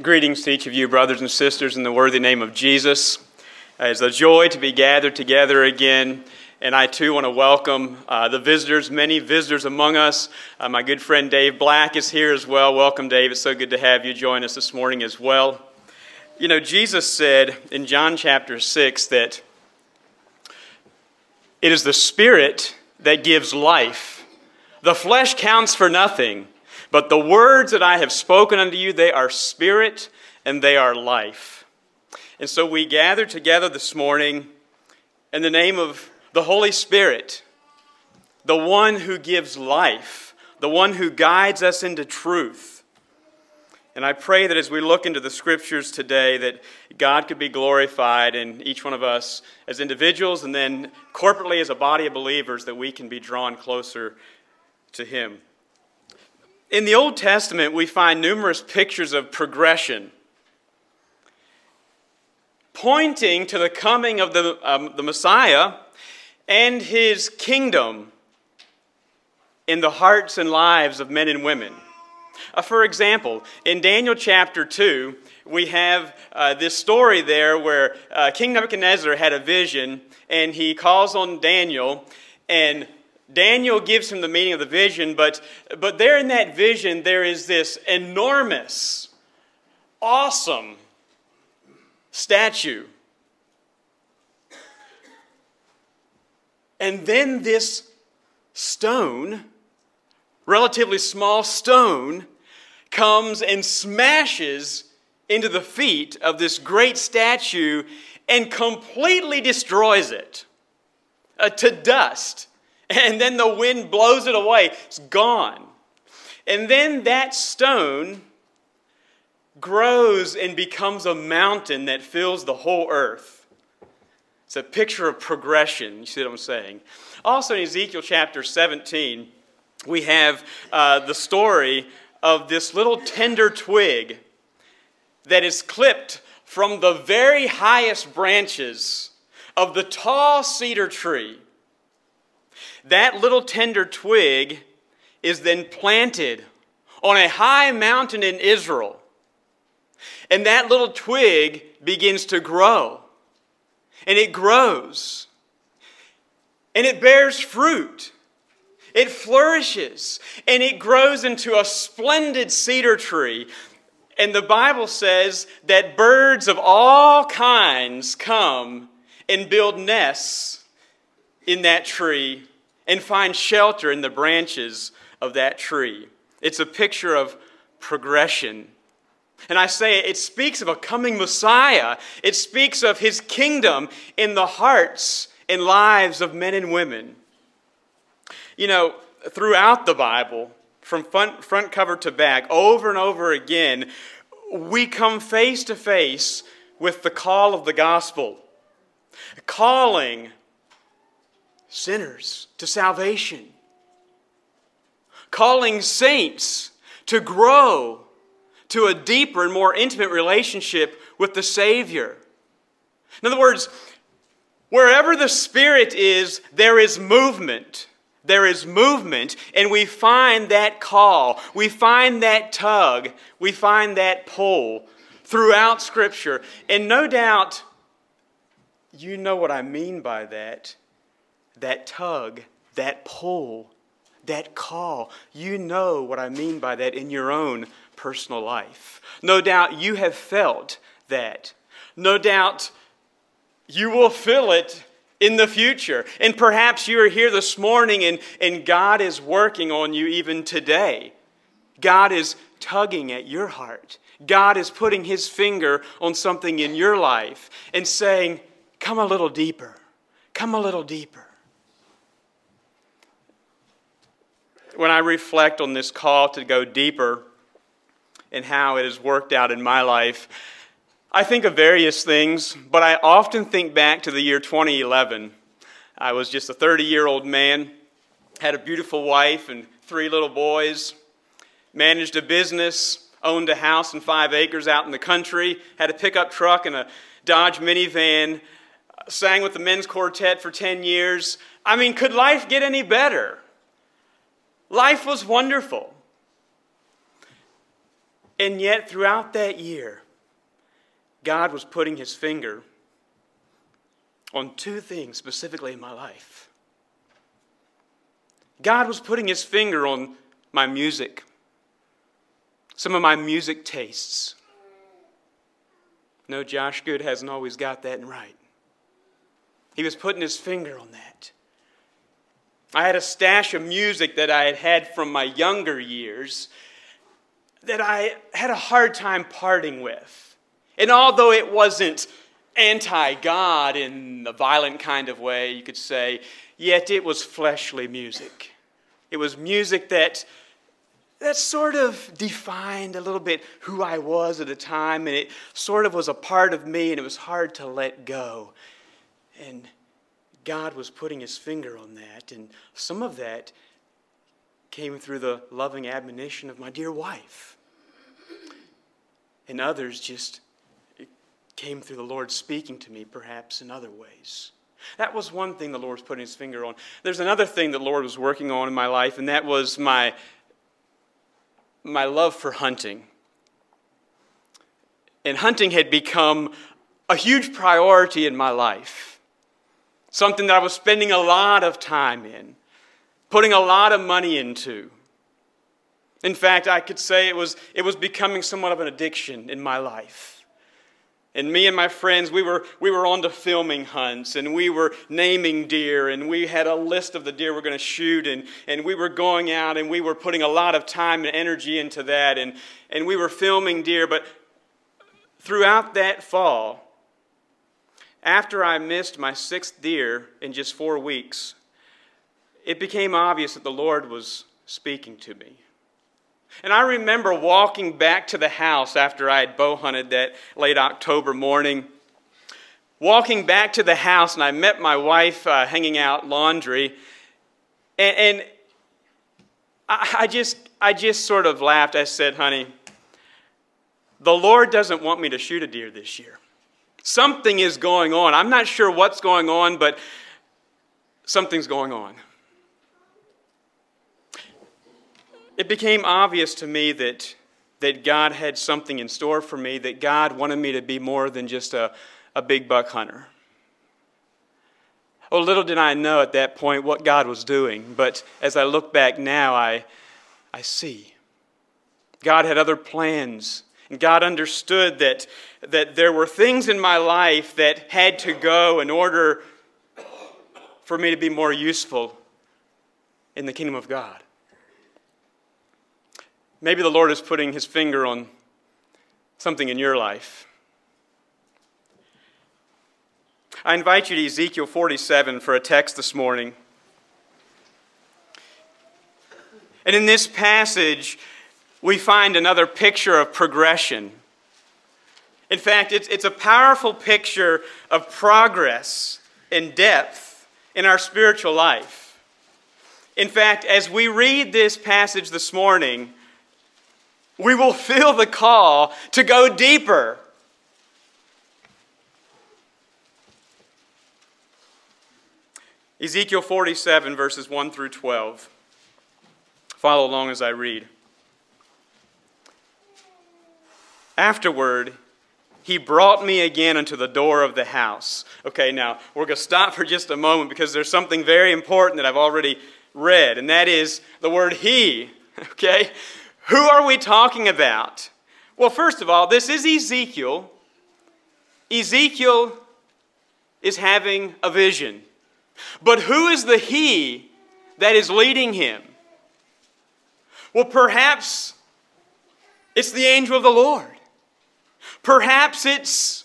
Greetings to each of you, brothers and sisters, in the worthy name of Jesus. It's a joy to be gathered together again. And I too want to welcome uh, the visitors, many visitors among us. Uh, my good friend Dave Black is here as well. Welcome, Dave. It's so good to have you join us this morning as well. You know, Jesus said in John chapter 6 that it is the Spirit that gives life, the flesh counts for nothing. But the words that I have spoken unto you, they are spirit and they are life. And so we gather together this morning in the name of the Holy Spirit, the one who gives life, the one who guides us into truth. And I pray that as we look into the scriptures today, that God could be glorified in each one of us as individuals and then corporately as a body of believers, that we can be drawn closer to Him. In the Old Testament, we find numerous pictures of progression, pointing to the coming of the, um, the Messiah and his kingdom in the hearts and lives of men and women. Uh, for example, in Daniel chapter 2, we have uh, this story there where uh, King Nebuchadnezzar had a vision and he calls on Daniel and Daniel gives him the meaning of the vision, but, but there in that vision, there is this enormous, awesome statue. And then this stone, relatively small stone, comes and smashes into the feet of this great statue and completely destroys it uh, to dust and then the wind blows it away. It's gone. And then that stone grows and becomes a mountain that fills the whole earth. It's a picture of progression. You see what I'm saying? Also, in Ezekiel chapter 17, we have uh, the story of this little tender twig that is clipped from the very highest branches of the tall cedar tree that little tender twig is then planted on a high mountain in Israel. And that little twig begins to grow. And it grows. And it bears fruit. It flourishes. And it grows into a splendid cedar tree. And the Bible says that birds of all kinds come and build nests in that tree and find shelter in the branches of that tree. It's a picture of progression. And I say it speaks of a coming Messiah. It speaks of his kingdom in the hearts and lives of men and women. You know, throughout the Bible, from front, front cover to back, over and over again, we come face to face with the call of the gospel, calling sinners to salvation, calling saints to grow to a deeper and more intimate relationship with the Savior. In other words, wherever the Spirit is, there is movement. There is movement, and we find that call, we find that tug, we find that pull throughout Scripture. And no doubt, you know what I mean by that that tug, that pull, that call. You know what I mean by that in your own personal life. No doubt you have felt that. No doubt you will feel it in the future. And perhaps you are here this morning and, and God is working on you even today. God is tugging at your heart. God is putting his finger on something in your life and saying, Come a little deeper. Come a little deeper. When I reflect on this call to go deeper and how it has worked out in my life, I think of various things, but I often think back to the year 2011. I was just a 30 year old man, had a beautiful wife and three little boys, managed a business, owned a house and five acres out in the country, had a pickup truck and a Dodge minivan, sang with the men's quartet for 10 years. I mean, could life get any better? Life was wonderful. And yet, throughout that year, God was putting his finger on two things specifically in my life. God was putting his finger on my music, some of my music tastes. No, Josh Good hasn't always got that right. He was putting his finger on that. I had a stash of music that I had had from my younger years that I had a hard time parting with. And although it wasn't anti God in the violent kind of way, you could say, yet it was fleshly music. It was music that, that sort of defined a little bit who I was at the time, and it sort of was a part of me, and it was hard to let go. And God was putting his finger on that, and some of that came through the loving admonition of my dear wife. And others just came through the Lord speaking to me, perhaps in other ways. That was one thing the Lord was putting his finger on. There's another thing the Lord was working on in my life, and that was my, my love for hunting. And hunting had become a huge priority in my life, something that I was spending a lot of time in, putting a lot of money into. In fact, I could say it was, it was becoming somewhat of an addiction in my life. And me and my friends, we were, we were on to filming hunts and we were naming deer and we had a list of the deer we're going to shoot and, and we were going out and we were putting a lot of time and energy into that and, and we were filming deer. But throughout that fall, after I missed my sixth deer in just four weeks, it became obvious that the Lord was speaking to me. And I remember walking back to the house after I had bow hunted that late October morning. Walking back to the house, and I met my wife uh, hanging out laundry. And, and I, I, just, I just sort of laughed. I said, honey, the Lord doesn't want me to shoot a deer this year. Something is going on. I'm not sure what's going on, but something's going on. it became obvious to me that, that God had something in store for me, that God wanted me to be more than just a, a big buck hunter. Oh, little did I know at that point what God was doing, but as I look back now, I, I see. God had other plans, and God understood that, that there were things in my life that had to go in order for me to be more useful in the kingdom of God. Maybe the Lord is putting his finger on something in your life. I invite you to Ezekiel 47 for a text this morning. And in this passage, we find another picture of progression. In fact, it's, it's a powerful picture of progress and depth in our spiritual life. In fact, as we read this passage this morning, we will feel the call to go deeper. Ezekiel 47, verses 1 through 12. Follow along as I read. Afterward, he brought me again unto the door of the house. Okay, now we're going to stop for just a moment because there's something very important that I've already read, and that is the word he. Okay? Who are we talking about? Well, first of all, this is Ezekiel. Ezekiel is having a vision. But who is the he that is leading him? Well, perhaps it's the angel of the Lord. Perhaps it's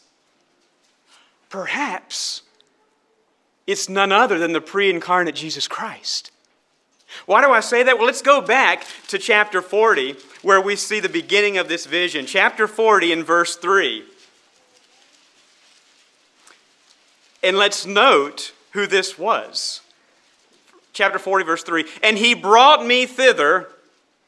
perhaps it's none other than the pre-incarnate Jesus Christ. Why do I say that? Well, let's go back to chapter 40, where we see the beginning of this vision. Chapter 40 in verse 3. And let's note who this was. Chapter 40, verse 3. And he brought me thither,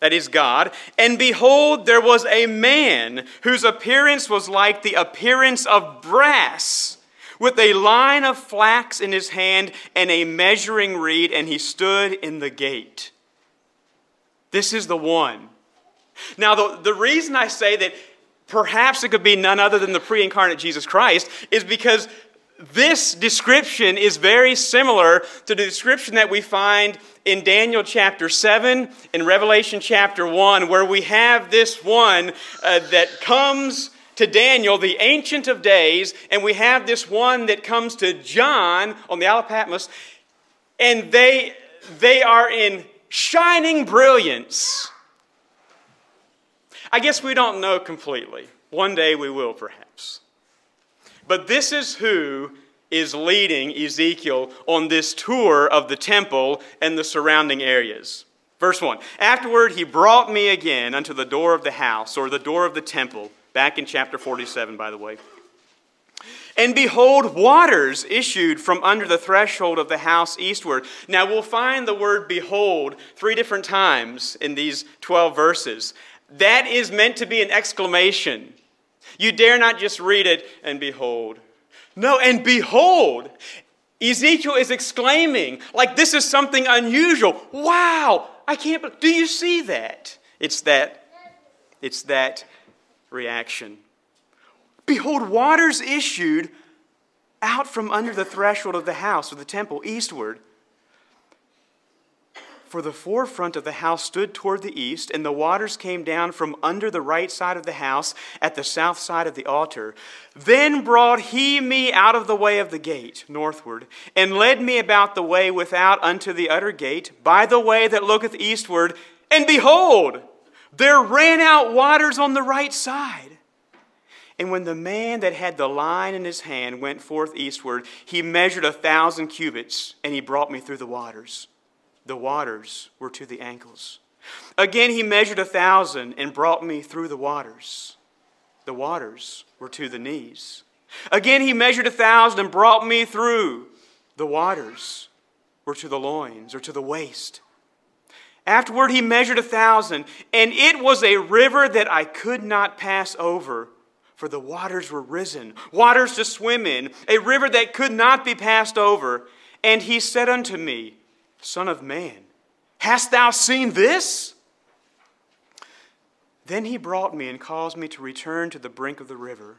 that is God, and behold, there was a man whose appearance was like the appearance of brass with a line of flax in his hand and a measuring reed, and he stood in the gate. This is the one Now, the, the reason I say that perhaps it could be none other than the pre incarnate Jesus Christ is because this description is very similar to the description that we find in Daniel chapter 7, in Revelation chapter 1, where we have this one uh, that comes to Daniel, the Ancient of Days, and we have this one that comes to John on the Isle of Patmos, and they, they are in shining brilliance. I guess we don't know completely. One day we will, perhaps. But this is who is leading Ezekiel on this tour of the temple and the surrounding areas. Verse 1 Afterward, he brought me again unto the door of the house, or the door of the temple, back in chapter 47, by the way. And behold, waters issued from under the threshold of the house eastward. Now we'll find the word behold three different times in these 12 verses. That is meant to be an exclamation. You dare not just read it and behold. No, and behold, Ezekiel is exclaiming, like this is something unusual. Wow, I can't do you see that? It's that it's that reaction. Behold, waters issued out from under the threshold of the house or the temple eastward for the forefront of the house stood toward the east, and the waters came down from under the right side of the house at the south side of the altar. Then brought he me out of the way of the gate, northward, and led me about the way without unto the utter gate, by the way that looketh eastward. And behold, there ran out waters on the right side. And when the man that had the line in his hand went forth eastward, he measured a thousand cubits, and he brought me through the waters. The waters were to the ankles. Again, he measured a thousand and brought me through the waters. The waters were to the knees. Again, he measured a thousand and brought me through. The waters were to the loins or to the waist. Afterward, he measured a thousand, and it was a river that I could not pass over, for the waters were risen, waters to swim in, a river that could not be passed over. And he said unto me, Son of man, hast thou seen this? Then he brought me and caused me to return to the brink of the river.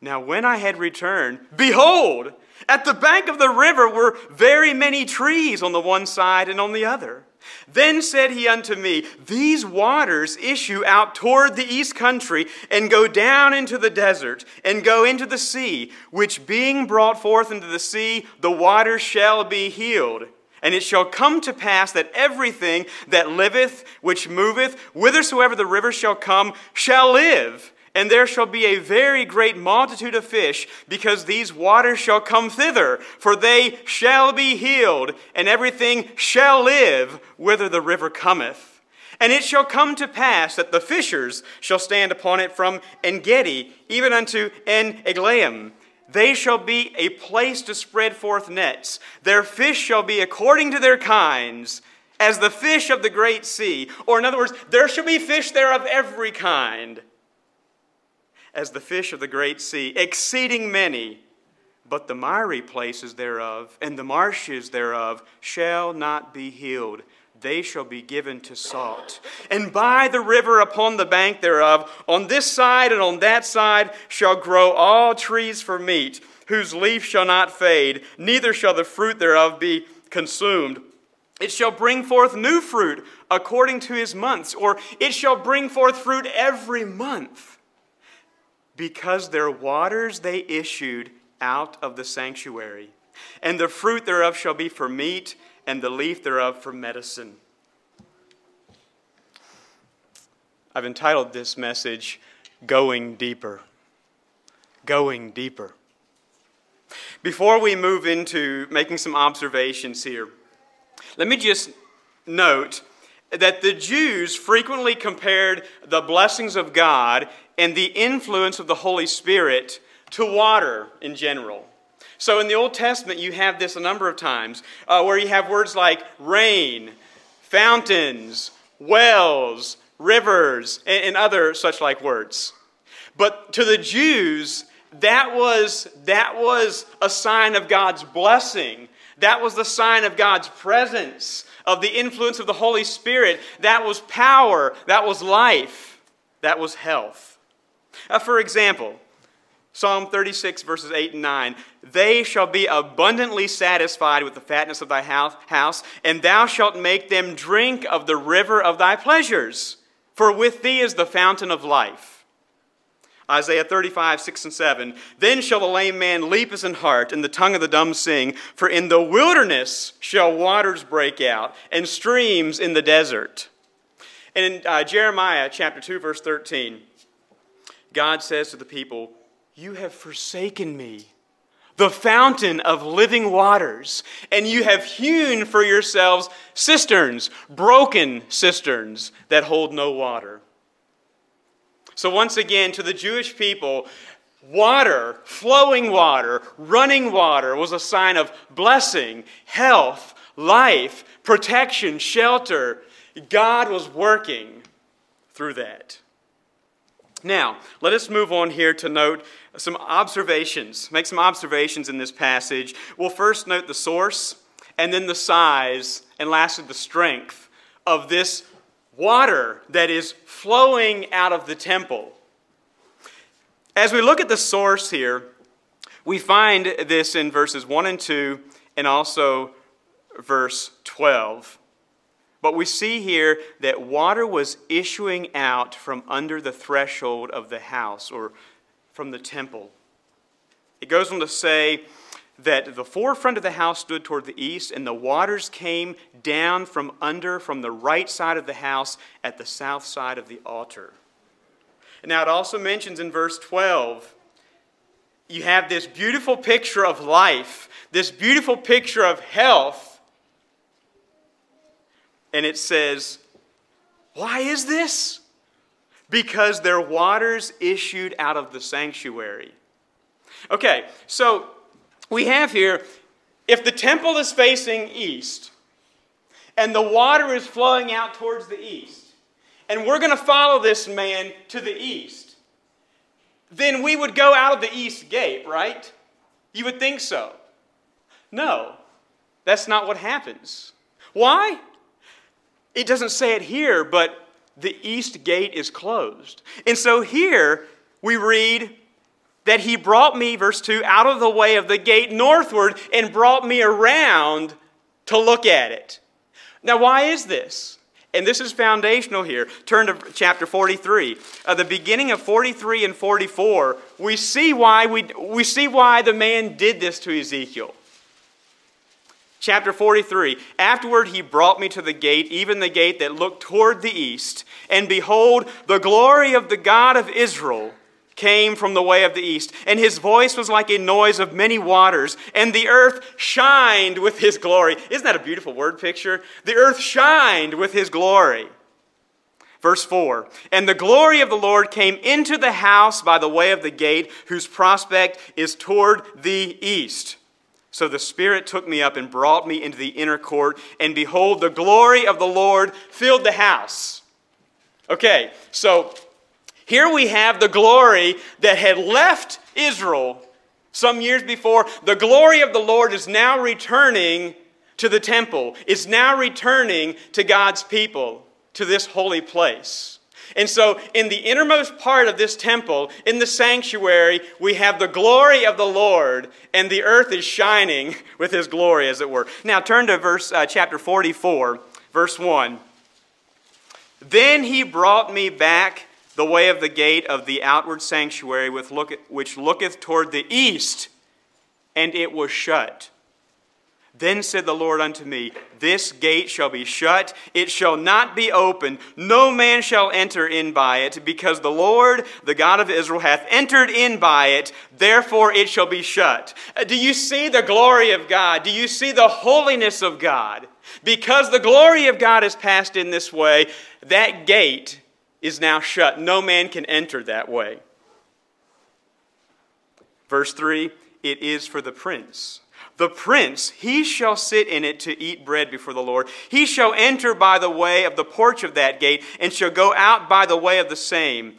Now, when I had returned, behold, at the bank of the river were very many trees on the one side and on the other. Then said he unto me, These waters issue out toward the east country, and go down into the desert, and go into the sea, which being brought forth into the sea, the waters shall be healed. And it shall come to pass that everything that liveth, which moveth, whithersoever the river shall come, shall live. And there shall be a very great multitude of fish, because these waters shall come thither, for they shall be healed, and everything shall live whither the river cometh. And it shall come to pass that the fishers shall stand upon it from Engedi, even unto En Eglaim they shall be a place to spread forth nets. Their fish shall be according to their kinds, as the fish of the great sea. Or, in other words, there shall be fish there of every kind, as the fish of the great sea, exceeding many. But the miry places thereof and the marshes thereof shall not be healed they shall be given to salt. And by the river upon the bank thereof, on this side and on that side, shall grow all trees for meat, whose leaf shall not fade, neither shall the fruit thereof be consumed. It shall bring forth new fruit according to his months, or it shall bring forth fruit every month. Because their waters they issued out of the sanctuary, and the fruit thereof shall be for meat and the leaf thereof for medicine. I've entitled this message, Going Deeper. Going Deeper. Before we move into making some observations here, let me just note that the Jews frequently compared the blessings of God and the influence of the Holy Spirit to water in general. So in the Old Testament, you have this a number of times uh, where you have words like rain, fountains, wells, rivers, and, and other such like words. But to the Jews, that was, that was a sign of God's blessing. That was the sign of God's presence. of the influence of the Holy Spirit. That was power, that was life, that was health. Uh, for example, Psalm 36, verses 8 and 9. They shall be abundantly satisfied with the fatness of thy house, and thou shalt make them drink of the river of thy pleasures, for with thee is the fountain of life. Isaiah 35, 6 and 7. Then shall the lame man leap as an hart, and the tongue of the dumb sing, for in the wilderness shall waters break out, and streams in the desert. And in uh, Jeremiah chapter 2, verse 13, God says to the people, you have forsaken me, the fountain of living waters, and you have hewn for yourselves cisterns, broken cisterns that hold no water. So, once again, to the Jewish people, water, flowing water, running water was a sign of blessing, health, life, protection, shelter. God was working through that. Now, let us move on here to note some observations, make some observations in this passage. We'll first note the source, and then the size, and lastly, the strength of this water that is flowing out of the temple. As we look at the source here, we find this in verses 1 and 2 and also verse 12. But we see here that water was issuing out from under the threshold of the house or from the temple. It goes on to say that the forefront of the house stood toward the east, and the waters came down from under from the right side of the house at the south side of the altar. Now, it also mentions in verse 12 you have this beautiful picture of life, this beautiful picture of health. And it says, Why is this? Because their waters issued out of the sanctuary. Okay, so we have here if the temple is facing east and the water is flowing out towards the east, and we're going to follow this man to the east, then we would go out of the east gate, right? You would think so. No, that's not what happens. Why? It doesn't say it here, but the east gate is closed. And so here we read that he brought me, verse 2, out of the way of the gate northward and brought me around to look at it. Now, why is this? And this is foundational here. Turn to chapter 43. At the beginning of 43 and 44, we see why, we, we see why the man did this to Ezekiel. Chapter 43 Afterward, he brought me to the gate, even the gate that looked toward the east. And behold, the glory of the God of Israel came from the way of the east. And his voice was like a noise of many waters. And the earth shined with his glory. Isn't that a beautiful word picture? The earth shined with his glory. Verse 4 And the glory of the Lord came into the house by the way of the gate, whose prospect is toward the east. So the Spirit took me up and brought me into the inner court, and behold, the glory of the Lord filled the house. Okay, so here we have the glory that had left Israel some years before. The glory of the Lord is now returning to the temple, is now returning to God's people, to this holy place. And so, in the innermost part of this temple, in the sanctuary, we have the glory of the Lord, and the earth is shining with his glory, as it were. Now, turn to verse uh, chapter 44, verse 1. Then he brought me back the way of the gate of the outward sanctuary, with which looketh toward the east, and it was shut. Then said the Lord unto me, This gate shall be shut, it shall not be opened, no man shall enter in by it, because the Lord, the God of Israel, hath entered in by it, therefore it shall be shut. Uh, do you see the glory of God? Do you see the holiness of God? Because the glory of God has passed in this way, that gate is now shut. No man can enter that way. Verse 3 It is for the prince the prince, he shall sit in it to eat bread before the Lord. He shall enter by the way of the porch of that gate, and shall go out by the way of the same.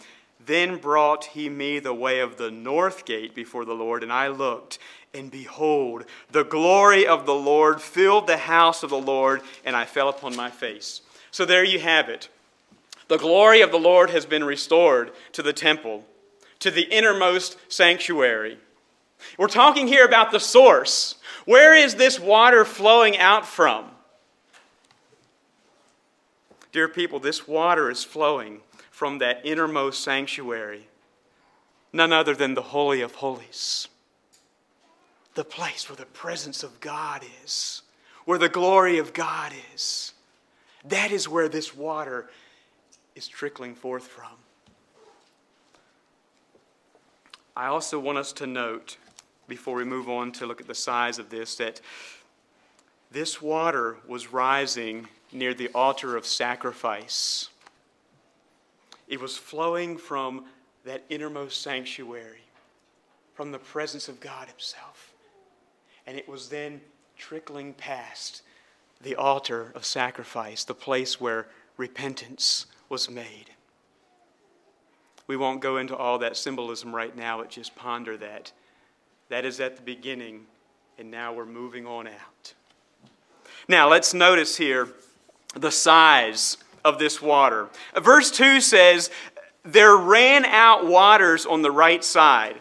Then brought he me the way of the north gate before the Lord, and I looked, and behold, the glory of the Lord filled the house of the Lord, and I fell upon my face. So there you have it. The glory of the Lord has been restored to the temple, to the innermost sanctuary. We're talking here about the source. Where is this water flowing out from? Dear people, this water is flowing from that innermost sanctuary, none other than the Holy of Holies, the place where the presence of God is, where the glory of God is. That is where this water is trickling forth from. I also want us to note, before we move on to look at the size of this, that this water was rising near the altar of sacrifice. It was flowing from that innermost sanctuary, from the presence of God Himself. And it was then trickling past the altar of sacrifice, the place where repentance was made. We won't go into all that symbolism right now, but just ponder that. That is at the beginning, and now we're moving on out. Now, let's notice here the size of this water. Verse 2 says, There ran out waters on the right side.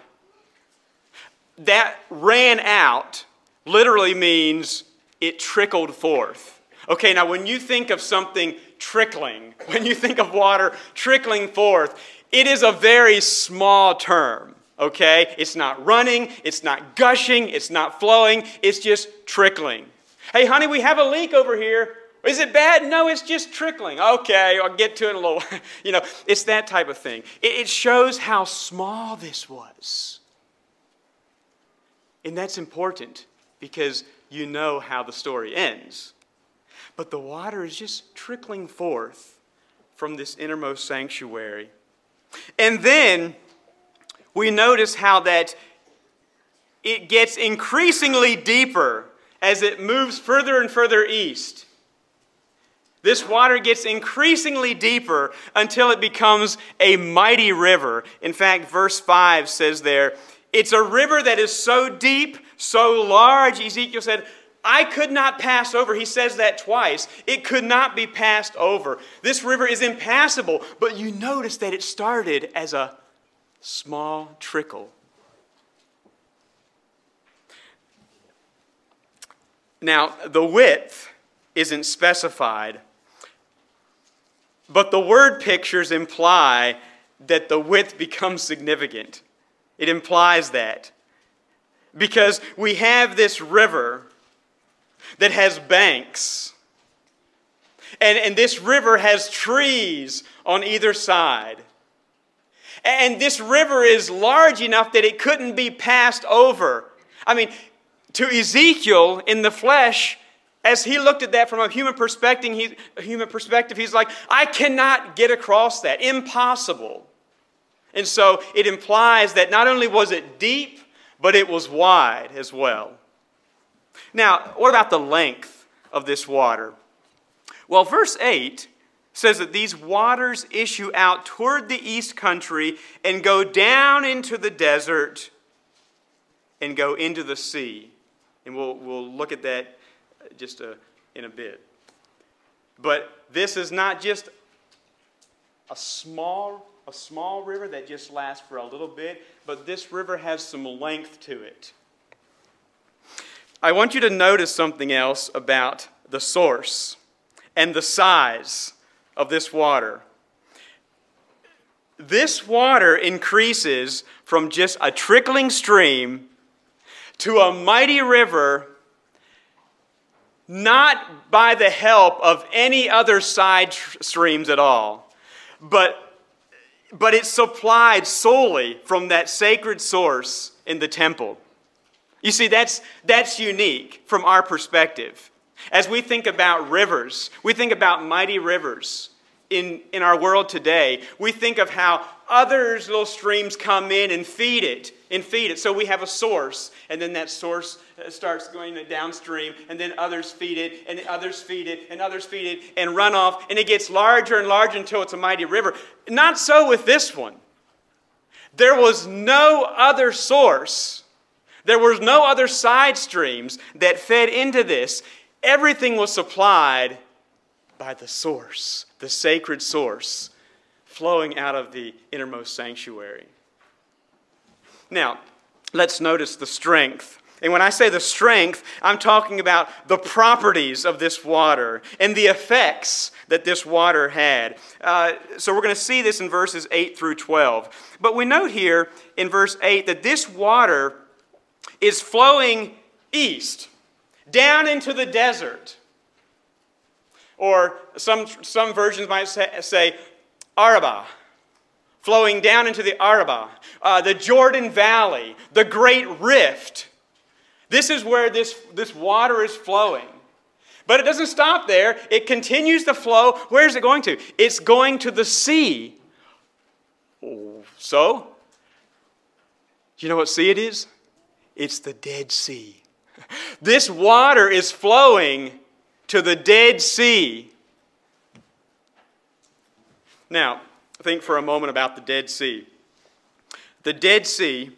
That ran out literally means it trickled forth. Okay, now when you think of something trickling, when you think of water trickling forth, it is a very small term. Okay? It's not running, it's not gushing, it's not flowing, it's just trickling. Hey, honey, we have a leak over here. Is it bad? No, it's just trickling. Okay, I'll get to it in a little. While. You know, it's that type of thing. It shows how small this was. And that's important because you know how the story ends. But the water is just trickling forth from this innermost sanctuary. And then we notice how that it gets increasingly deeper as it moves further and further east. This water gets increasingly deeper until it becomes a mighty river. In fact, verse 5 says there, it's a river that is so deep, so large, Ezekiel said, I could not pass over. He says that twice. It could not be passed over. This river is impassable, but you notice that it started as a small trickle. Now, the width isn't specified, but the word pictures imply that the width becomes significant. It implies that. Because we have this river that has banks. And, and this river has trees on either side. And this river is large enough that it couldn't be passed over. I mean, to Ezekiel in the flesh, as he looked at that from a human perspective, he, human perspective, he's like, I cannot get across that. Impossible. And so it implies that not only was it deep, but it was wide as well. Now, what about the length of this water? Well, verse 8 says that these waters issue out toward the east country and go down into the desert and go into the sea. And we'll, we'll look at that just a, in a bit. But this is not just a small, a small river that just lasts for a little bit, but this river has some length to it. I want you to notice something else about the source and the size of this water. This water increases from just a trickling stream to a mighty river not by the help of any other side streams at all, but, but it's supplied solely from that sacred source in the temple. You see, that's, that's unique from our perspective. As we think about rivers, we think about mighty rivers in, in our world today. We think of how others little streams come in and feed it and feed it. So we have a source, and then that source uh, starts going downstream, and then others feed it, and others feed it, and others feed it, and run off, and it gets larger and larger until it's a mighty river. Not so with this one. There was no other source. There was no other side streams that fed into this. Everything was supplied by the source, the sacred source, flowing out of the innermost sanctuary. Now, let's notice the strength. And when I say the strength, I'm talking about the properties of this water and the effects that this water had. Uh, so we're going to see this in verses 8 through 12. But we note here in verse 8 that this water is flowing east, down into the desert. Or some, some versions might say, say flowing down into the Arabah, uh, the Jordan Valley, the Great Rift. This is where this, this water is flowing. But it doesn't stop there. It continues to flow. Where is it going to? It's going to the sea. So, do you know what sea it is? It's the Dead Sea. This water is flowing to the Dead Sea. Now, think for a moment about the Dead Sea. The Dead Sea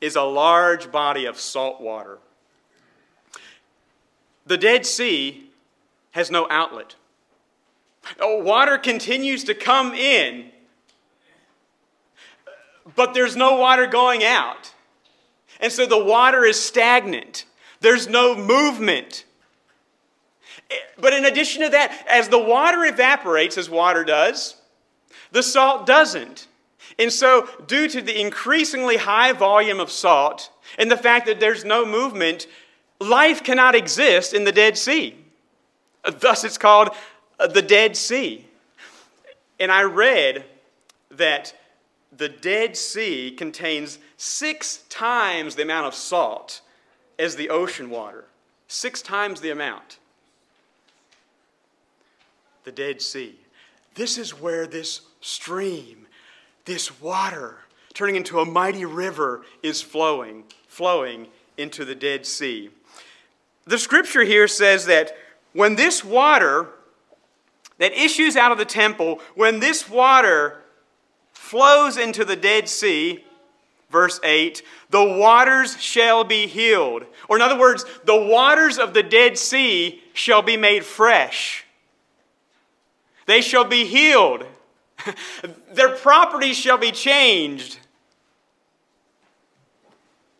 is a large body of salt water. The Dead Sea has no outlet. Uh, water continues to come in, but there's no water going out. And so the water is stagnant. There's no movement. Eh, but in addition to that, as the water evaporates, as water does, the salt doesn't. And so, due to the increasingly high volume of salt and the fact that there's no movement, life cannot exist in the Dead Sea. Thus, it's called uh, the Dead Sea. And I read that the Dead Sea contains six times the amount of salt as the ocean water. Six times the amount. The Dead Sea. This is where this stream, this water, turning into a mighty river, is flowing, flowing into the Dead Sea. The scripture here says that when this water that issues out of the temple, when this water flows into the Dead Sea, verse 8, the waters shall be healed. Or, in other words, the waters of the Dead Sea shall be made fresh. They shall be healed. Their properties shall be changed.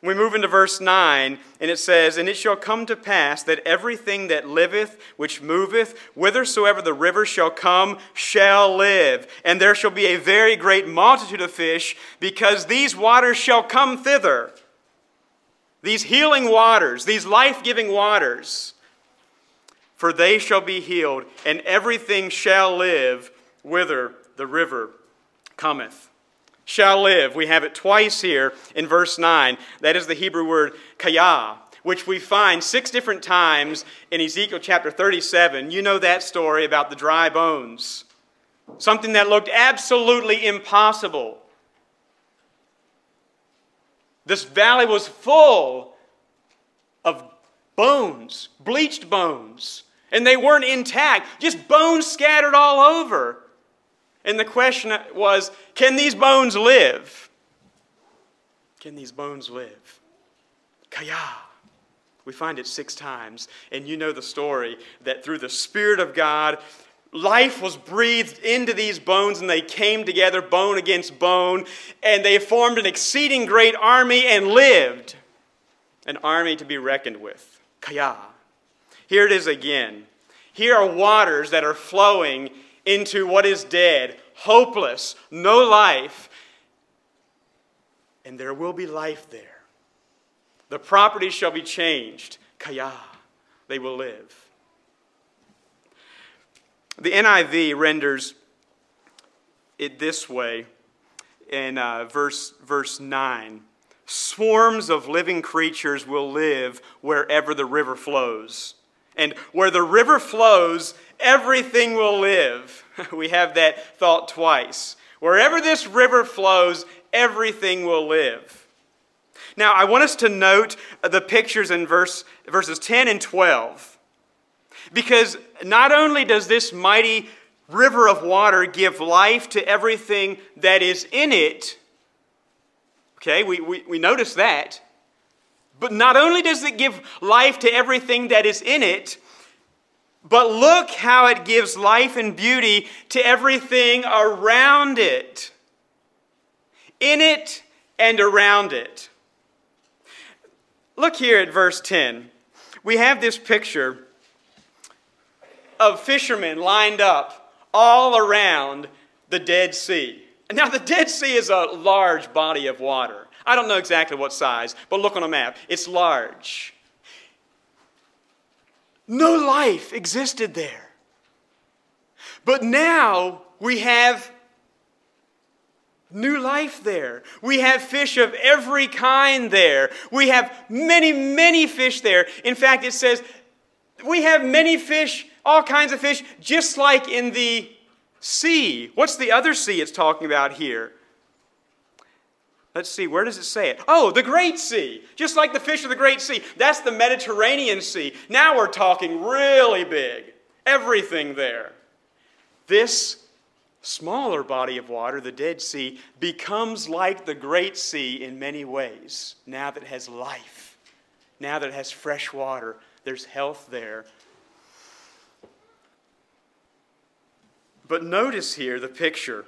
We move into verse 9, and it says, And it shall come to pass that everything that liveth, which moveth, whithersoever the river shall come, shall live. And there shall be a very great multitude of fish, because these waters shall come thither. These healing waters, these life giving waters. For they shall be healed, and everything shall live, whither the river cometh shall live. We have it twice here in verse 9. That is the Hebrew word kaya, which we find six different times in Ezekiel chapter 37. You know that story about the dry bones. Something that looked absolutely impossible. This valley was full of bones, bleached bones, and they weren't intact, just bones scattered all over. And the question was can these bones live? Can these bones live? Kaya. We find it six times. And you know the story that through the Spirit of God, life was breathed into these bones and they came together, bone against bone, and they formed an exceeding great army and lived. An army to be reckoned with. Kaya. Here it is again. Here are waters that are flowing into what is dead, hopeless, no life. And there will be life there. The property shall be changed. Kaya, they will live. The NIV renders it this way in uh, verse, verse 9 Swarms of living creatures will live wherever the river flows. And where the river flows, everything will live. We have that thought twice. Wherever this river flows, everything will live. Now, I want us to note the pictures in verse, verses 10 and 12. Because not only does this mighty river of water give life to everything that is in it, Okay, we, we, we notice that. But not only does it give life to everything that is in it, but look how it gives life and beauty to everything around it. In it and around it. Look here at verse 10. We have this picture of fishermen lined up all around the Dead Sea. Now, the Dead Sea is a large body of water. I don't know exactly what size, but look on a map. It's large. No life existed there. But now we have new life there. We have fish of every kind there. We have many, many fish there. In fact, it says we have many fish, all kinds of fish, just like in the sea. What's the other sea it's talking about here? Let's see, where does it say it? Oh, the Great Sea. Just like the fish of the Great Sea. That's the Mediterranean Sea. Now we're talking really big. Everything there. This smaller body of water, the Dead Sea, becomes like the Great Sea in many ways now that it has life, now that it has fresh water, there's health there. But notice here the picture.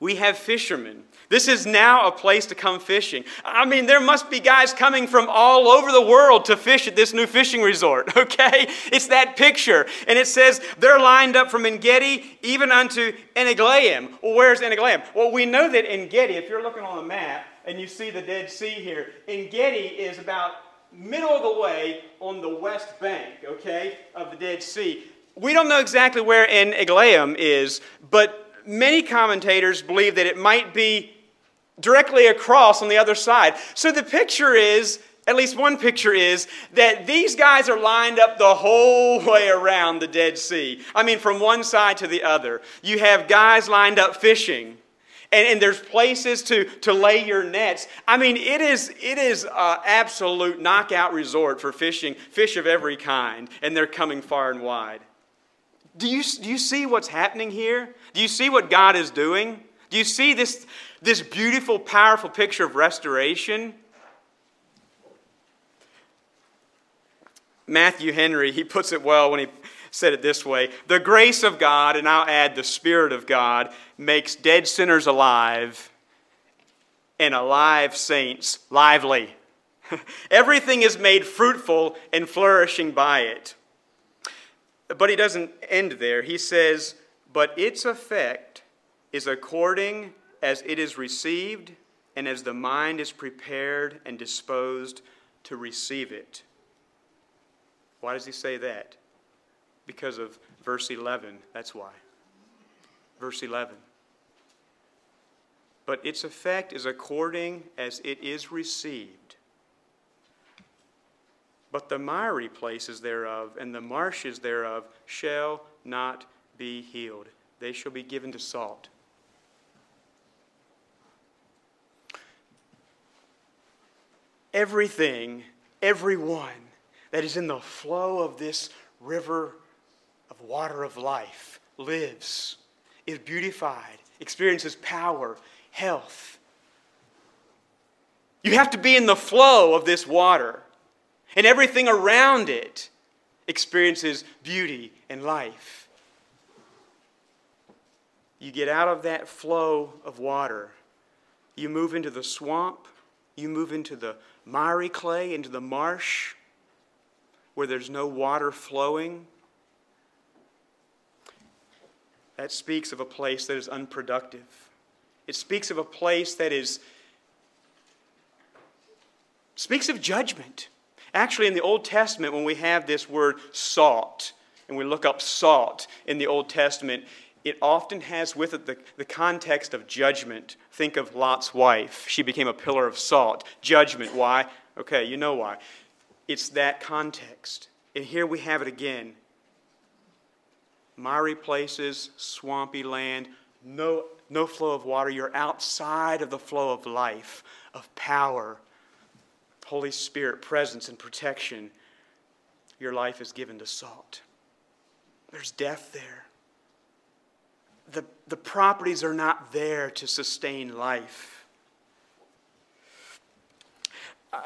We have fishermen this is now a place to come fishing. I mean, there must be guys coming from all over the world to fish at this new fishing resort, okay? It's that picture. And it says they're lined up from Engedi even unto Eneglaim. Well, where's Eneglaim? Well, we know that Engedi, if you're looking on the map and you see the Dead Sea here, Engedi is about middle of the way on the west bank, okay, of the Dead Sea. We don't know exactly where Eneglaim is, but many commentators believe that it might be directly across on the other side. So the picture is, at least one picture is, that these guys are lined up the whole way around the Dead Sea. I mean, from one side to the other. You have guys lined up fishing. And, and there's places to, to lay your nets. I mean, it is it is an absolute knockout resort for fishing, fish of every kind, and they're coming far and wide. Do you, do you see what's happening here? Do you see what God is doing? Do you see this, this beautiful, powerful picture of restoration? Matthew Henry, he puts it well when he said it this way The grace of God, and I'll add the Spirit of God, makes dead sinners alive and alive saints lively. Everything is made fruitful and flourishing by it. But he doesn't end there. He says, But its effect is according as it is received and as the mind is prepared and disposed to receive it. Why does he say that? Because of verse 11. That's why. Verse 11. But its effect is according as it is received. But the miry places thereof and the marshes thereof shall not be healed. They shall be given to salt. Everything, everyone that is in the flow of this river of water of life lives, is beautified, experiences power, health. You have to be in the flow of this water, and everything around it experiences beauty and life. You get out of that flow of water, you move into the swamp, you move into the miry clay into the marsh where there's no water flowing. That speaks of a place that is unproductive. It speaks of a place that is speaks of judgment. Actually, in the Old Testament, when we have this word salt, and we look up salt in the Old Testament, it often has with it the, the context of judgment. Think of Lot's wife. She became a pillar of salt. Judgment. Why? Okay, you know why. It's that context. And here we have it again miry places, swampy land, no, no flow of water. You're outside of the flow of life, of power, Holy Spirit presence and protection. Your life is given to salt. There's death there the, the properties are not there to sustain life.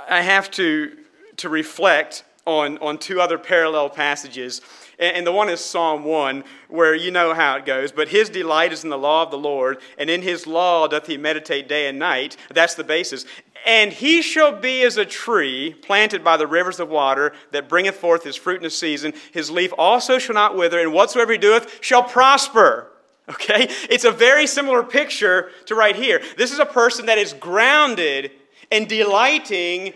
I have to, to reflect on, on two other parallel passages. And, the one is Psalm 1, where you know how it goes. But his delight is in the law of the Lord, and in his law doth he meditate day and night. That's the basis. And he shall be as a tree planted by the rivers of water that bringeth forth his fruit in the season. His leaf also shall not wither, and whatsoever he doeth shall prosper. Okay? It's a very similar picture to right here. This is a person that is grounded and delighting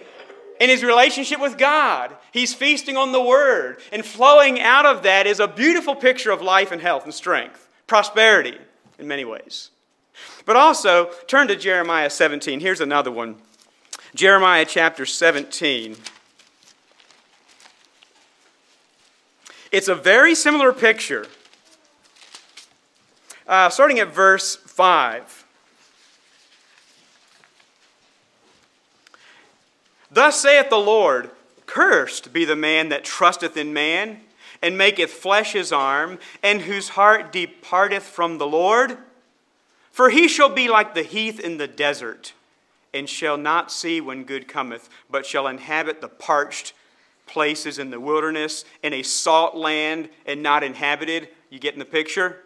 in his relationship with God. He's feasting on the Word. And flowing out of that is a beautiful picture of life and health and strength, prosperity in many ways. But also, turn to Jeremiah 17. Here's another one Jeremiah chapter 17. It's a very similar picture. Uh, starting at verse 5. Thus saith the Lord Cursed be the man that trusteth in man, and maketh flesh his arm, and whose heart departeth from the Lord. For he shall be like the heath in the desert, and shall not see when good cometh, but shall inhabit the parched places in the wilderness, in a salt land and not inhabited. You getting the picture?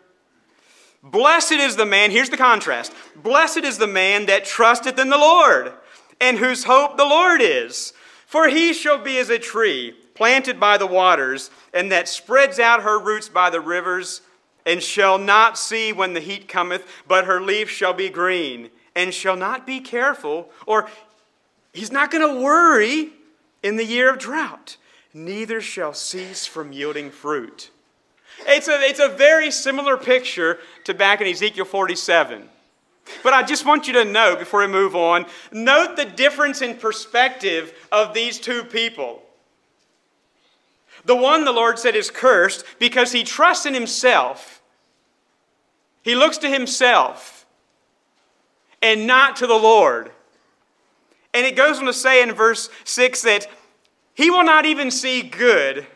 Blessed is the man, here's the contrast. Blessed is the man that trusteth in the Lord, and whose hope the Lord is. For he shall be as a tree planted by the waters, and that spreads out her roots by the rivers, and shall not see when the heat cometh, but her leaf shall be green, and shall not be careful, or he's not going to worry in the year of drought, neither shall cease from yielding fruit. It's a, it's a very similar picture to back in Ezekiel 47. But I just want you to note before we move on, note the difference in perspective of these two people. The one the Lord said is cursed because he trusts in himself. He looks to himself and not to the Lord. And it goes on to say in verse 6 that he will not even see good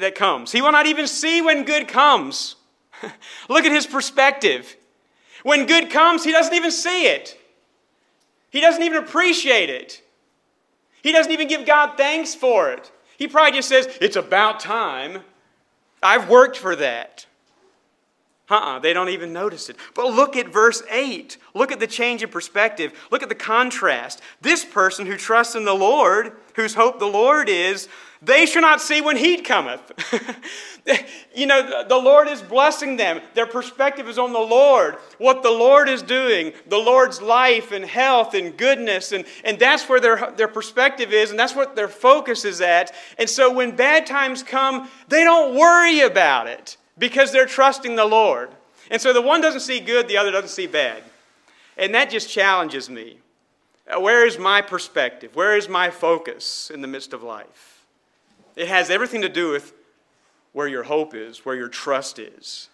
that comes. He will not even see when good comes. Look at his perspective. When good comes, he doesn't even see it. He doesn't even appreciate it. He doesn't even give God thanks for it. He probably just says, It's about time. I've worked for that. Uh uh-uh, they don't even notice it. But look at verse 8. Look at the change in perspective. Look at the contrast. This person who trusts in the Lord, whose hope the Lord is, they shall not see when heat cometh. you know, the Lord is blessing them. Their perspective is on the Lord, what the Lord is doing, the Lord's life and health and goodness. And, and that's where their, their perspective is, and that's what their focus is at. And so when bad times come, they don't worry about it because they're trusting the Lord. And so the one doesn't see good, the other doesn't see bad. And that just challenges me. Uh, where is my perspective? Where is my focus in the midst of life? It has everything to do with where your hope is, where your trust is.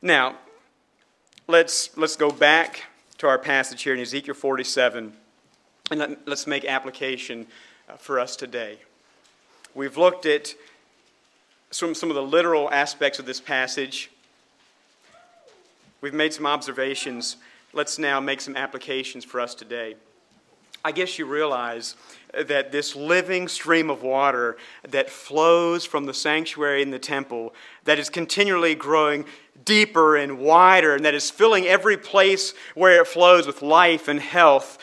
Now, let's, let's go back to our passage here in Ezekiel 47, and let, let's make application uh, for us today. We've looked at some, some of the literal aspects of this passage. We've made some observations. Let's now make some applications for us today. I guess you realize that this living stream of water that flows from the sanctuary in the temple, that is continually growing deeper and wider, and that is filling every place where it flows with life and health,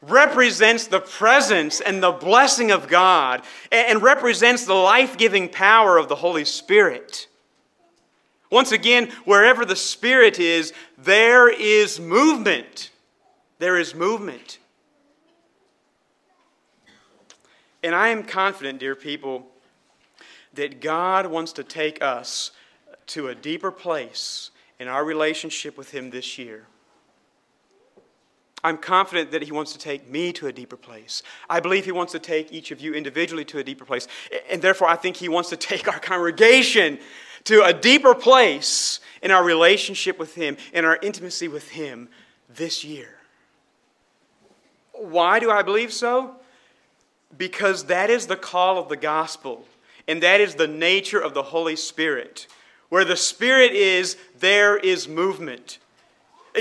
represents the presence and the blessing of God and represents the life giving power of the Holy Spirit. Once again, wherever the Spirit is, there is movement. There is movement. And I am confident, dear people, that God wants to take us to a deeper place in our relationship with Him this year. I'm confident that He wants to take me to a deeper place. I believe He wants to take each of you individually to a deeper place. And therefore, I think He wants to take our congregation to a deeper place in our relationship with Him, in our intimacy with Him this year. Why do I believe so? Because that is the call of the gospel, and that is the nature of the Holy Spirit. Where the Spirit is, there is movement.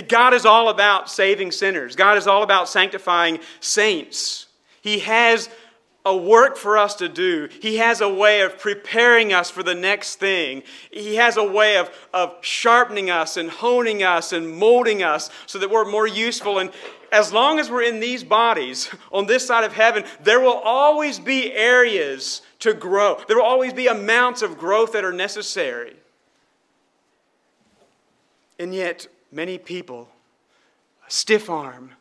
God is all about saving sinners, God is all about sanctifying saints. He has a work for us to do. He has a way of preparing us for the next thing. He has a way of, of sharpening us and honing us and molding us so that we're more useful. And as long as we're in these bodies on this side of heaven, there will always be areas to grow. There will always be amounts of growth that are necessary. And yet, many people stiff arm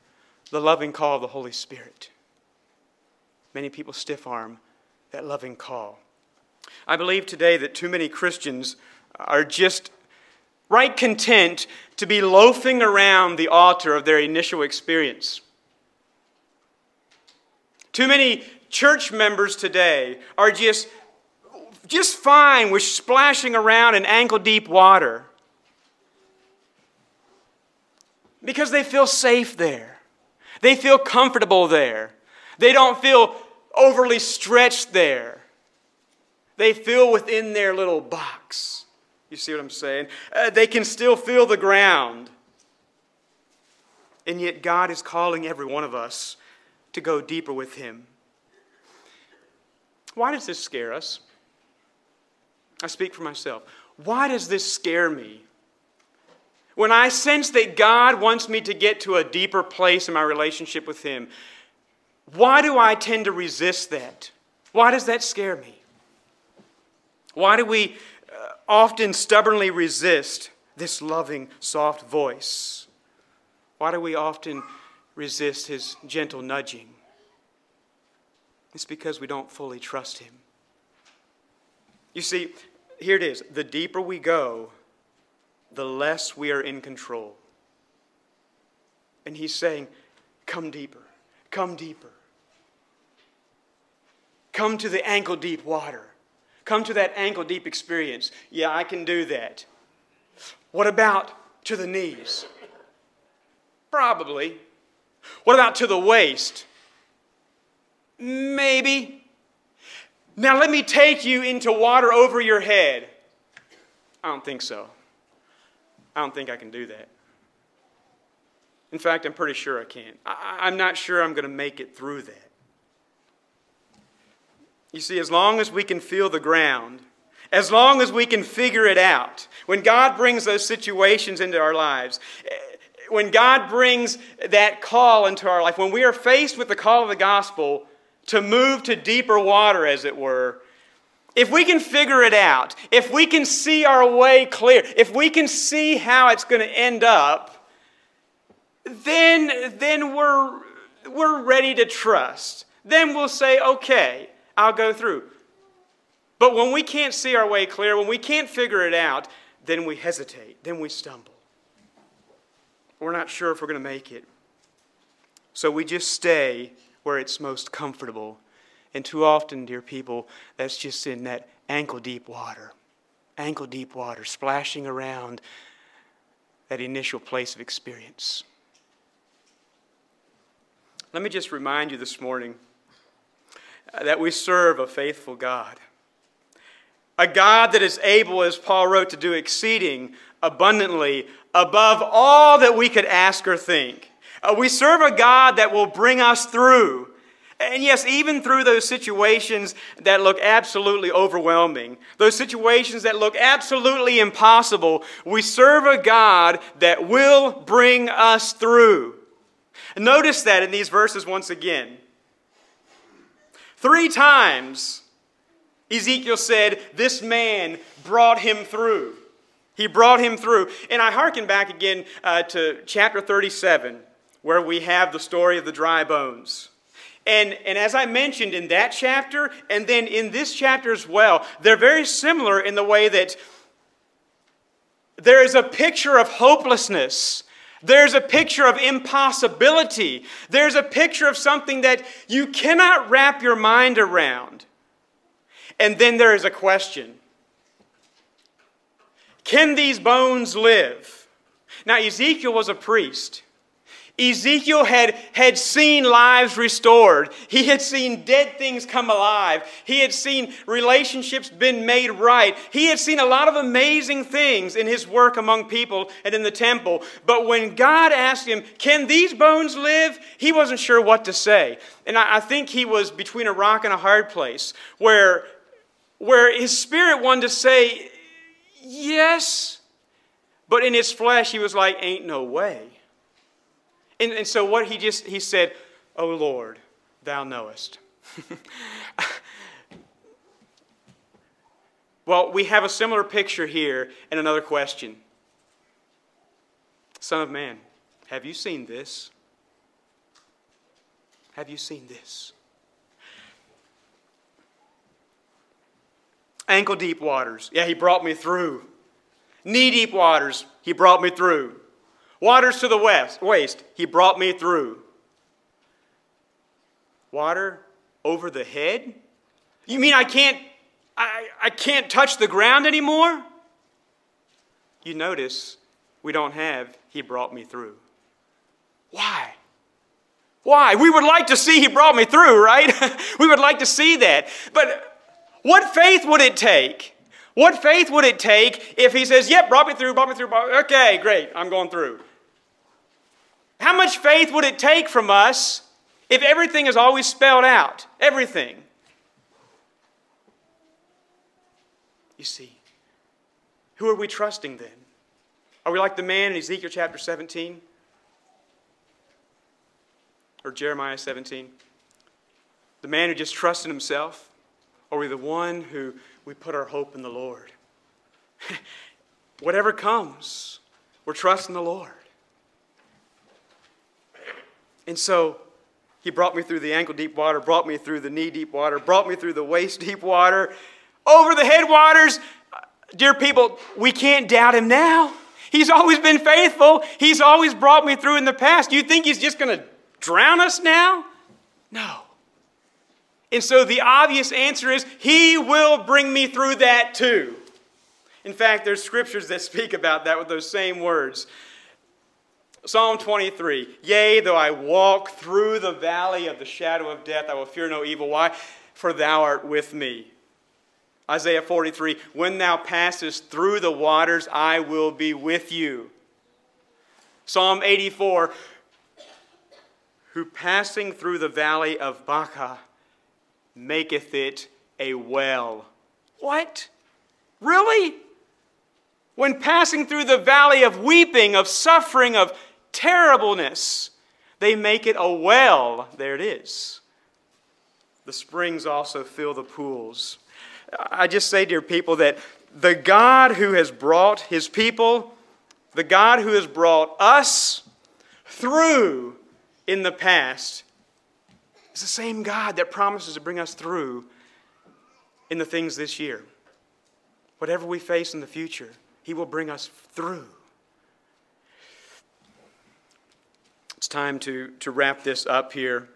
the loving call of the Holy Spirit. Many people stiff arm that loving call. I believe today that too many Christians are just right content to be loafing around the altar of their initial experience. Too many church members today are just, just fine with splashing around in ankle deep water because they feel safe there. They feel comfortable there. They don't feel overly stretched there. They feel within their little box. You see what I'm saying? Uh, they can still feel the ground. And yet, God is calling every one of us to go deeper with Him. Why does this scare us? I speak for myself. Why does this scare me? When I sense that God wants me to get to a deeper place in my relationship with Him, why do I tend to resist that? Why does that scare me? Why do we uh, often stubbornly resist this loving, soft voice? Why do we often resist His gentle nudging? It's because we don't fully trust Him. You see, here it is the deeper we go, the less we are in control. And he's saying, Come deeper, come deeper. Come to the ankle deep water. Come to that ankle deep experience. Yeah, I can do that. What about to the knees? Probably. What about to the waist? Maybe. Now let me take you into water over your head. I don't think so. I don't think I can do that. In fact, I'm pretty sure I can't. I, am not sure I'm going to make it through that. You see, as long as we can feel the ground, as long as we can figure it out, when God brings those situations into our lives, eh, when God brings that call into our life, when we are faced with the call of the gospel to move to deeper water, as it were, if we can figure it out, if we can see our way clear, if we can see how it's going to end up, then, then we're, we're ready to trust. Then we'll say, okay, I'll go through. But when we can't see our way clear, when we can't figure it out, then we hesitate, then we stumble. We're not sure if we're going to make it. So we just stay where it's most comfortable and too often, dear people, that's just in that ankle deep water. Ankle deep water, splashing around that initial place of experience. Let me just remind you this morning that we serve a faithful God. A God that is able, as Paul wrote, to do exceeding abundantly above all that we could ask or think. Uh, we serve a God that will bring us through and yes, even through those situations that look absolutely overwhelming, those situations that look absolutely impossible, we serve a God that will bring us through. Notice that in these verses once again. Three times Ezekiel said, This man brought him through. He brought him through. And I hearken back again uh, to chapter 37, where we have the story of the dry bones. And, and as I mentioned in that chapter, and then in this chapter as well, they're very similar in the way that there is a picture of hopelessness. There's a picture of impossibility. There's a picture of something that you cannot wrap your mind around. And then there is a question Can these bones live? Now, Ezekiel was a priest. Ezekiel had, had seen lives restored. He had seen dead things come alive. He had seen relationships been made right. He had seen a lot of amazing things in his work among people and in the temple. But when God asked him, Can these bones live? he wasn't sure what to say. And I, I think he was between a rock and a hard place where, where his spirit wanted to say, Yes. But in his flesh, he was like, Ain't no way. And, and so what he just, he said, O Lord, thou knowest. well, we have a similar picture here and another question. Son of man, have you seen this? Have you seen this? Ankle deep waters. Yeah, he brought me through. Knee deep waters. He brought me through. Waters to the west, waist, he brought me through. Water over the head? You mean I can't I, I can't touch the ground anymore? You notice we don't have he brought me through. Why? Why? We would like to see he brought me through, right? we would like to see that. But what faith would it take? What faith would it take if he says, Yep, brought me through, brought me through, brought me, okay, great, I'm going through? How much faith would it take from us if everything is always spelled out? Everything. You see, who are we trusting then? Are we like the man in Ezekiel chapter 17? Or Jeremiah 17? The man who just trusts in himself? Or are we the one who we put our hope in the Lord? Whatever comes, we're trusting the Lord. And so he brought me through the ankle deep water, brought me through the knee deep water, brought me through the waist deep water, over the head waters. Dear people, we can't doubt him now. He's always been faithful. He's always brought me through in the past. You think he's just going to drown us now? No. And so the obvious answer is he will bring me through that too. In fact, there's scriptures that speak about that with those same words. Psalm 23 Yea, though I walk through the valley of the shadow of death, I will fear no evil. Why? For thou art with me. Isaiah 43 When thou passest through the waters, I will be with you. Psalm 84 Who passing through the valley of Baca maketh it a well. What? Really? When passing through the valley of weeping, of suffering, of terribleness. They make it a well. There it is. The springs also fill the pools. I just say, dear people, that the God who has brought his people, the God who has brought us through in the past, is the same God that promises to bring us through in the things this year. Whatever we face in the future, he will bring us through. It's time to, to wrap this up here.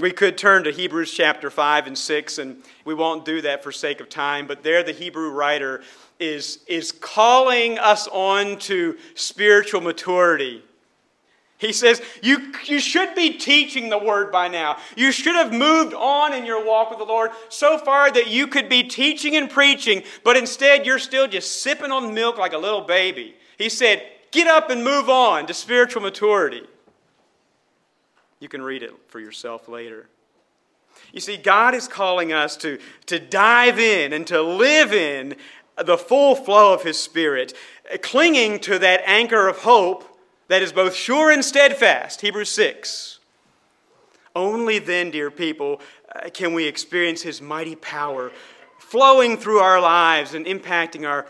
We could turn to Hebrews chapter 5 and 6, and we won't do that for sake of time, but there the Hebrew writer is, is calling us on to spiritual maturity. He says, you, you should be teaching the word by now. You should have moved on in your walk with the Lord so far that you could be teaching and preaching, but instead you're still just sipping on milk like a little baby. He said, Get up and move on to spiritual maturity. You can read it for yourself later. You see, God is calling us to, to dive in and to live in the full flow of His Spirit, clinging to that anchor of hope that is both sure and steadfast. Hebrews 6. Only then, dear people, uh, can we experience His mighty power flowing through our lives and impacting our,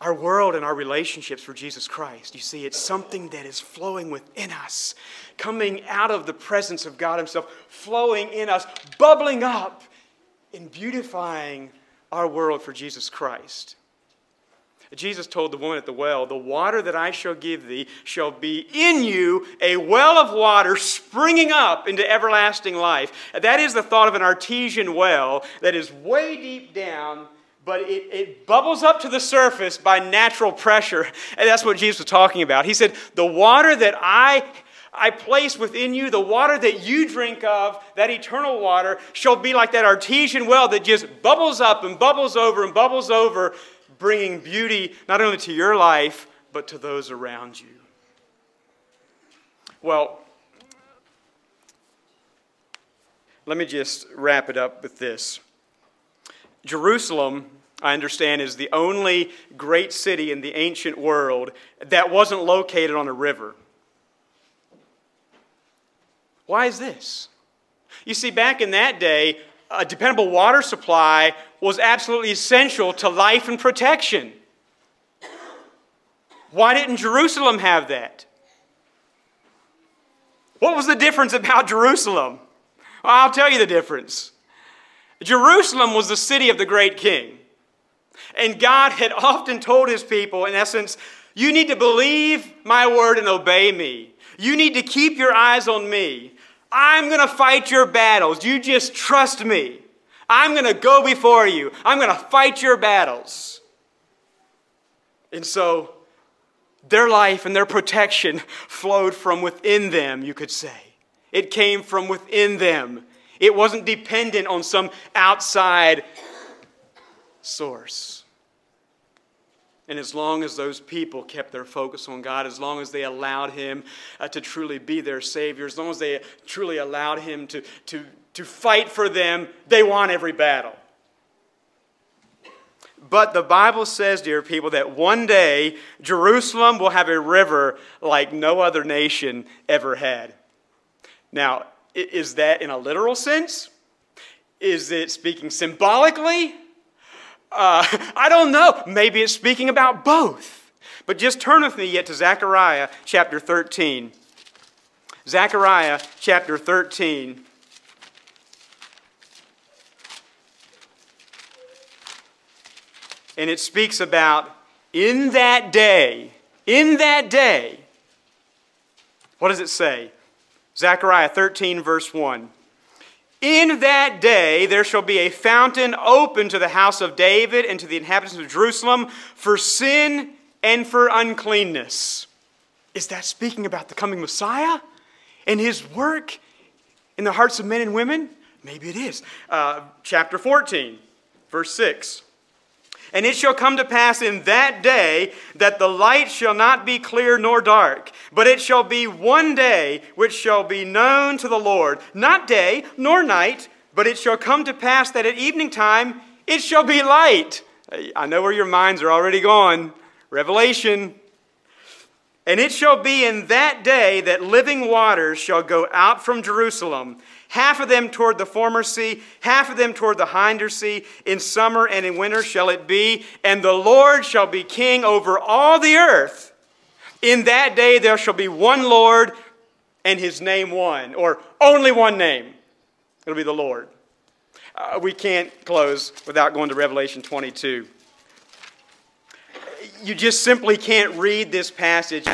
our world and our relationships for Jesus Christ. You see, it's something that is flowing within us, coming out of the presence of God Himself, flowing in us, bubbling up, and beautifying our world for Jesus Christ. Jesus told the woman at the well, The water that I shall give thee shall be in you a well of water springing up into everlasting life. That is the thought of an artesian well that is way deep down but it, it bubbles up to the surface by natural pressure. And that's what Jesus was talking about. He said, The water that I I place within you the water that you drink of, that eternal water, shall be like that artesian well that just bubbles up and bubbles over and bubbles over, bringing beauty not only to your life, but to those around you. Well, let me just wrap it up with this. Jerusalem, I understand, is the only great city in the ancient world that wasn't located on a river. Why is this? You see, back in that day, a dependable water supply was absolutely essential to life and protection. Why didn't Jerusalem have that? What was the difference about Jerusalem? Well, I'll tell you the difference. Jerusalem was the city of the great king. And God had often told his people, in essence, you need to believe my word and obey me. You need to keep your eyes on me. I'm going to fight your battles. You just trust me. I'm going to go before you. I'm going to fight your battles. And so their life and their protection flowed from within them, you could say. It came from within them. It wasn't dependent on some outside source. And as long as those people kept their focus on God, as long as they allowed Him uh, to truly be their Savior, as long as they truly allowed Him to, to, to fight for them, they won every battle. But the Bible says, dear people, that one day Jerusalem will have a river like no other nation ever had. Now, is that in a literal sense? Is it speaking symbolically? Uh, I don't know. Maybe it's speaking about both. But just turn with me yet to Zechariah chapter 13. Zechariah chapter 13. And it speaks about in that day, in that day. What does it say? Zechariah 13, verse 1. In that day there shall be a fountain open to the house of David and to the inhabitants of Jerusalem for sin and for uncleanness. Is that speaking about the coming Messiah and his work in the hearts of men and women? Maybe it is. Uh, chapter 14, verse 6. And it shall come to pass in that day that the light shall not be clear nor dark, but it shall be one day which shall be known to the Lord, not day nor night, but it shall come to pass that at evening time it shall be light. I know where your minds are already gone. Revelation. And it shall be in that day that living waters shall go out from Jerusalem half of them toward the former sea, half of them toward the hinder sea. In summer and in winter shall it be, and the Lord shall be king over all the earth. In that day there shall be one Lord, and his name one, or only one name. It'll be the Lord. Uh, we can't close without going to Revelation 22. You just simply can't read this passage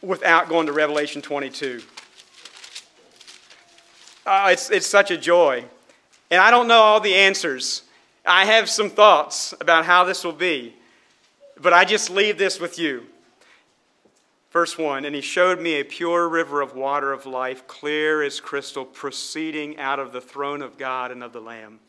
without going to Revelation 22. Uh, it's, it's such a joy. And I don't know all the answers. I have some thoughts about how this will be. But I just leave this with you. Verse 1 And he showed me a pure river of water of life, clear as crystal, proceeding out of the throne of God and of the Lamb.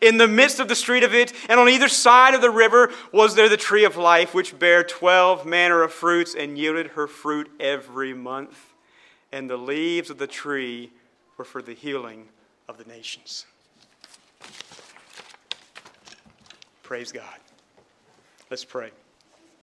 In the midst of the street of it, and on either side of the river, was there the tree of life, which bare twelve manner of fruits, and yielded her fruit every month. And the leaves of the tree were for the healing of the nations. Praise God. Let's pray.